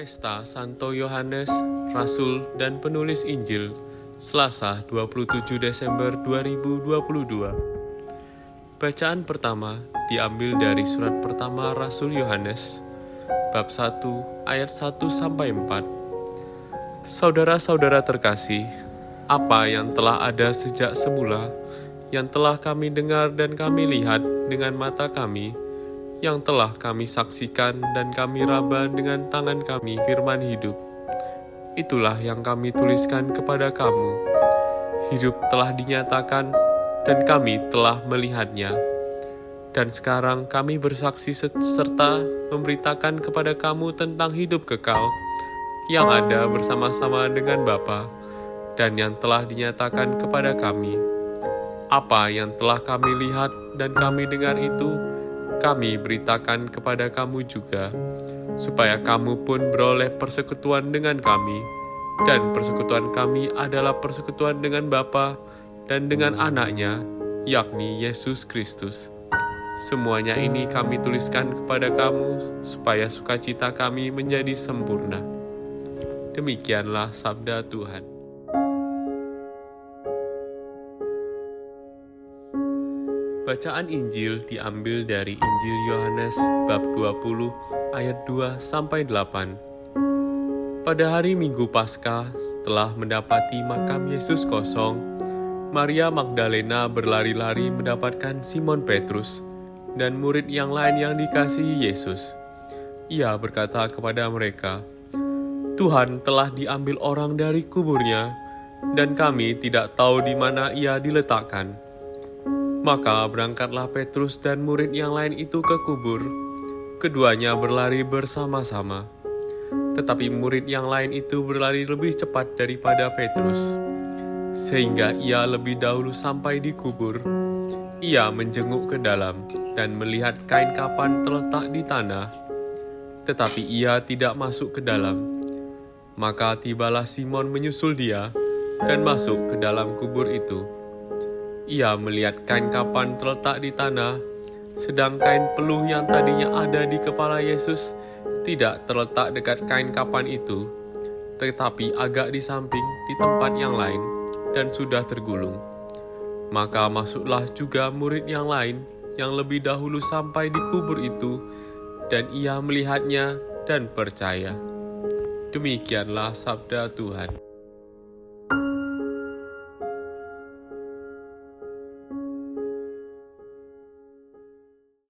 Pesta Santo Yohanes, Rasul dan Penulis Injil, Selasa 27 Desember 2022. Bacaan pertama diambil dari surat pertama Rasul Yohanes, bab 1 ayat 1 sampai 4. Saudara-saudara terkasih, apa yang telah ada sejak semula, yang telah kami dengar dan kami lihat dengan mata kami, yang telah kami saksikan dan kami raba dengan tangan kami firman hidup. Itulah yang kami tuliskan kepada kamu. Hidup telah dinyatakan dan kami telah melihatnya. Dan sekarang kami bersaksi serta memberitakan kepada kamu tentang hidup kekal yang ada bersama-sama dengan Bapa dan yang telah dinyatakan kepada kami. Apa yang telah kami lihat dan kami dengar itu, kami beritakan kepada kamu juga, supaya kamu pun beroleh persekutuan dengan kami, dan persekutuan kami adalah persekutuan dengan Bapa dan dengan anaknya, yakni Yesus Kristus. Semuanya ini kami tuliskan kepada kamu, supaya sukacita kami menjadi sempurna. Demikianlah sabda Tuhan. Bacaan Injil diambil dari Injil Yohanes bab 20 ayat 2 sampai 8. Pada hari Minggu Paskah, setelah mendapati makam Yesus kosong, Maria Magdalena berlari-lari mendapatkan Simon Petrus dan murid yang lain yang dikasihi Yesus. Ia berkata kepada mereka, "Tuhan telah diambil orang dari kuburnya, dan kami tidak tahu di mana ia diletakkan." Maka berangkatlah Petrus dan murid yang lain itu ke kubur. Keduanya berlari bersama-sama. Tetapi murid yang lain itu berlari lebih cepat daripada Petrus. Sehingga ia lebih dahulu sampai di kubur. Ia menjenguk ke dalam dan melihat kain kapan terletak di tanah. Tetapi ia tidak masuk ke dalam. Maka tibalah Simon menyusul dia dan masuk ke dalam kubur itu ia melihat kain kapan terletak di tanah, sedang kain peluh yang tadinya ada di kepala Yesus tidak terletak dekat kain kapan itu, tetapi agak di samping di tempat yang lain dan sudah tergulung. Maka masuklah juga murid yang lain yang lebih dahulu sampai di kubur itu, dan ia melihatnya dan percaya. Demikianlah sabda Tuhan.